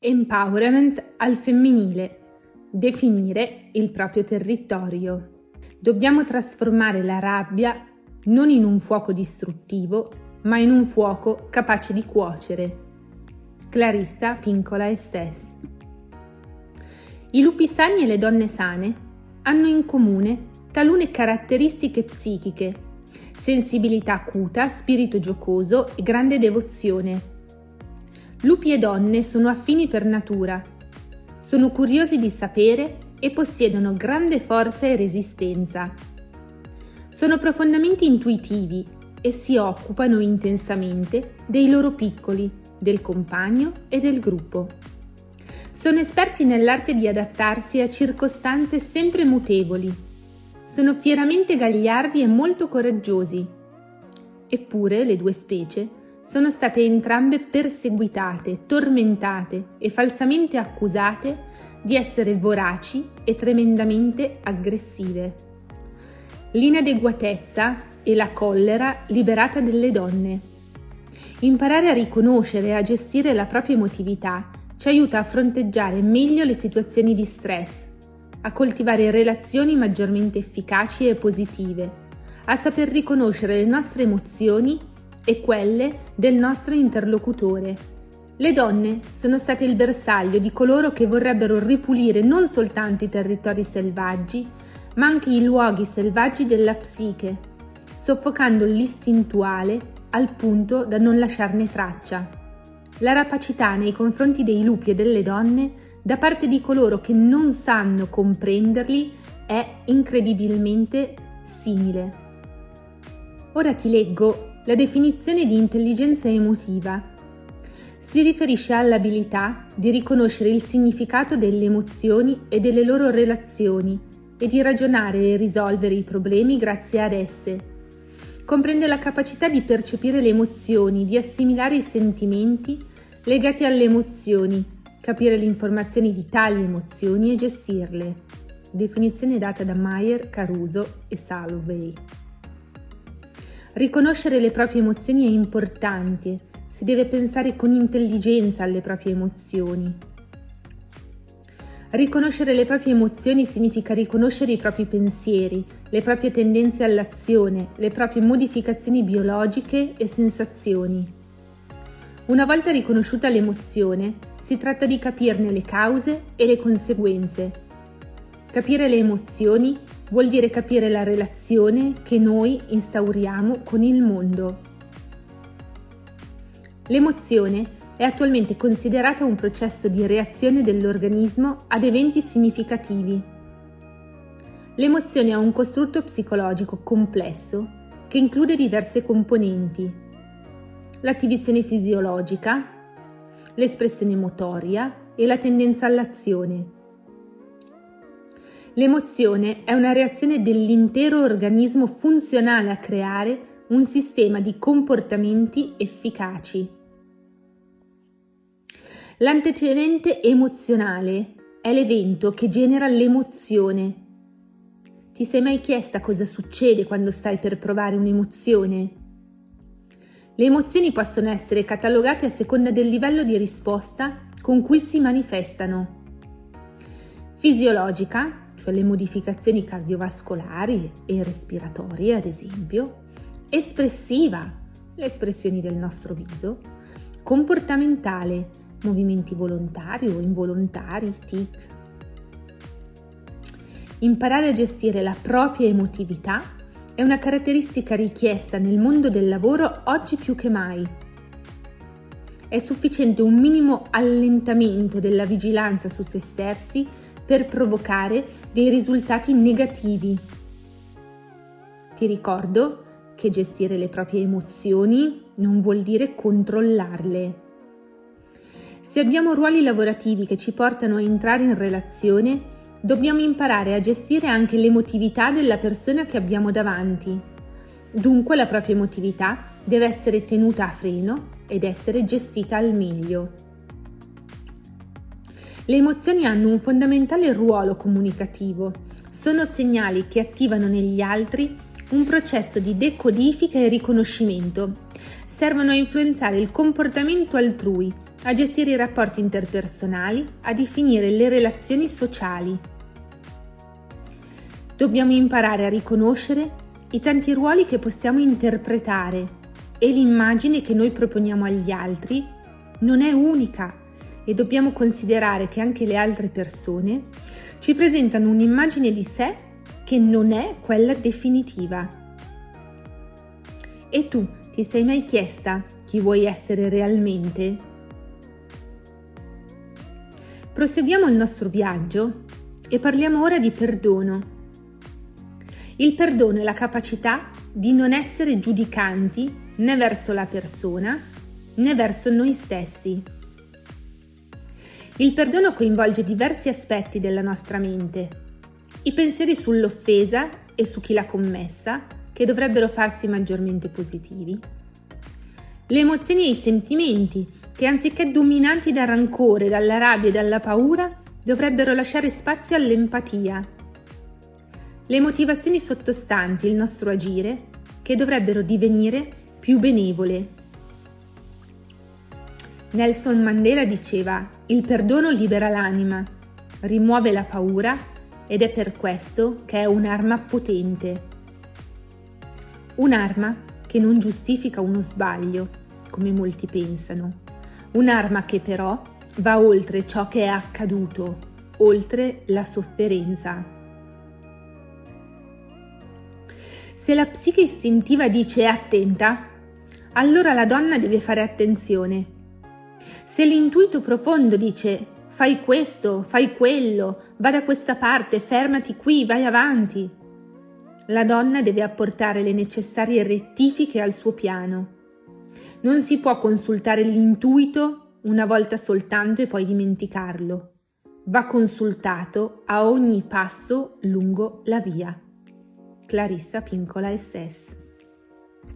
Empowerment al femminile. Definire il proprio territorio. Dobbiamo trasformare la rabbia non in un fuoco distruttivo, ma in un fuoco capace di cuocere. Clarissa Pincola Estes. I lupi sani e le donne sane hanno in comune talune caratteristiche psichiche, sensibilità acuta, spirito giocoso e grande devozione Lupi e donne sono affini per natura, sono curiosi di sapere e possiedono grande forza e resistenza. Sono profondamente intuitivi e si occupano intensamente dei loro piccoli, del compagno e del gruppo. Sono esperti nell'arte di adattarsi a circostanze sempre mutevoli. Sono fieramente gagliardi e molto coraggiosi. Eppure le due specie sono state entrambe perseguitate, tormentate e falsamente accusate di essere voraci e tremendamente aggressive. L'inadeguatezza e la collera liberata delle donne. Imparare a riconoscere e a gestire la propria emotività ci aiuta a fronteggiare meglio le situazioni di stress, a coltivare relazioni maggiormente efficaci e positive, a saper riconoscere le nostre emozioni e quelle del nostro interlocutore. Le donne sono state il bersaglio di coloro che vorrebbero ripulire non soltanto i territori selvaggi, ma anche i luoghi selvaggi della psiche, soffocando l'istintuale al punto da non lasciarne traccia. La rapacità nei confronti dei lupi e delle donne da parte di coloro che non sanno comprenderli è incredibilmente simile. Ora ti leggo la definizione di intelligenza emotiva si riferisce all'abilità di riconoscere il significato delle emozioni e delle loro relazioni e di ragionare e risolvere i problemi grazie ad esse. Comprende la capacità di percepire le emozioni, di assimilare i sentimenti legati alle emozioni, capire le informazioni di tali emozioni e gestirle. Definizione data da Meyer, Caruso e Salovey. Riconoscere le proprie emozioni è importante, si deve pensare con intelligenza alle proprie emozioni. Riconoscere le proprie emozioni significa riconoscere i propri pensieri, le proprie tendenze all'azione, le proprie modificazioni biologiche e sensazioni. Una volta riconosciuta l'emozione, si tratta di capirne le cause e le conseguenze. Capire le emozioni vuol dire capire la relazione che noi instauriamo con il mondo. L'emozione è attualmente considerata un processo di reazione dell'organismo ad eventi significativi. L'emozione è un costrutto psicologico complesso che include diverse componenti. L'attivazione fisiologica, l'espressione motoria e la tendenza all'azione. L'emozione è una reazione dell'intero organismo funzionale a creare un sistema di comportamenti efficaci. L'antecedente emozionale è l'evento che genera l'emozione. Ti sei mai chiesta cosa succede quando stai per provare un'emozione? Le emozioni possono essere catalogate a seconda del livello di risposta con cui si manifestano. Fisiologica, cioè le modificazioni cardiovascolari e respiratorie, ad esempio, espressiva, le espressioni del nostro viso, comportamentale, movimenti volontari o involontari, tic. Imparare a gestire la propria emotività è una caratteristica richiesta nel mondo del lavoro oggi più che mai. È sufficiente un minimo allentamento della vigilanza su se stessi per provocare dei risultati negativi. Ti ricordo che gestire le proprie emozioni non vuol dire controllarle. Se abbiamo ruoli lavorativi che ci portano a entrare in relazione, dobbiamo imparare a gestire anche l'emotività della persona che abbiamo davanti. Dunque la propria emotività deve essere tenuta a freno ed essere gestita al meglio. Le emozioni hanno un fondamentale ruolo comunicativo. Sono segnali che attivano negli altri un processo di decodifica e riconoscimento. Servono a influenzare il comportamento altrui, a gestire i rapporti interpersonali, a definire le relazioni sociali. Dobbiamo imparare a riconoscere i tanti ruoli che possiamo interpretare e l'immagine che noi proponiamo agli altri non è unica e dobbiamo considerare che anche le altre persone ci presentano un'immagine di sé che non è quella definitiva. E tu ti sei mai chiesta chi vuoi essere realmente? Proseguiamo il nostro viaggio e parliamo ora di perdono. Il perdono è la capacità di non essere giudicanti né verso la persona né verso noi stessi. Il perdono coinvolge diversi aspetti della nostra mente. I pensieri sull'offesa e su chi l'ha commessa, che dovrebbero farsi maggiormente positivi. Le emozioni e i sentimenti, che anziché dominati dal rancore, dalla rabbia e dalla paura, dovrebbero lasciare spazio all'empatia. Le motivazioni sottostanti il nostro agire, che dovrebbero divenire più benevole. Nelson Mandela diceva, il perdono libera l'anima, rimuove la paura ed è per questo che è un'arma potente. Un'arma che non giustifica uno sbaglio, come molti pensano. Un'arma che però va oltre ciò che è accaduto, oltre la sofferenza. Se la psiche istintiva dice attenta, allora la donna deve fare attenzione se l'intuito profondo dice fai questo, fai quello, va da questa parte, fermati qui, vai avanti, la donna deve apportare le necessarie rettifiche al suo piano. Non si può consultare l'intuito una volta soltanto e poi dimenticarlo. Va consultato a ogni passo lungo la via. Clarissa Pincola SS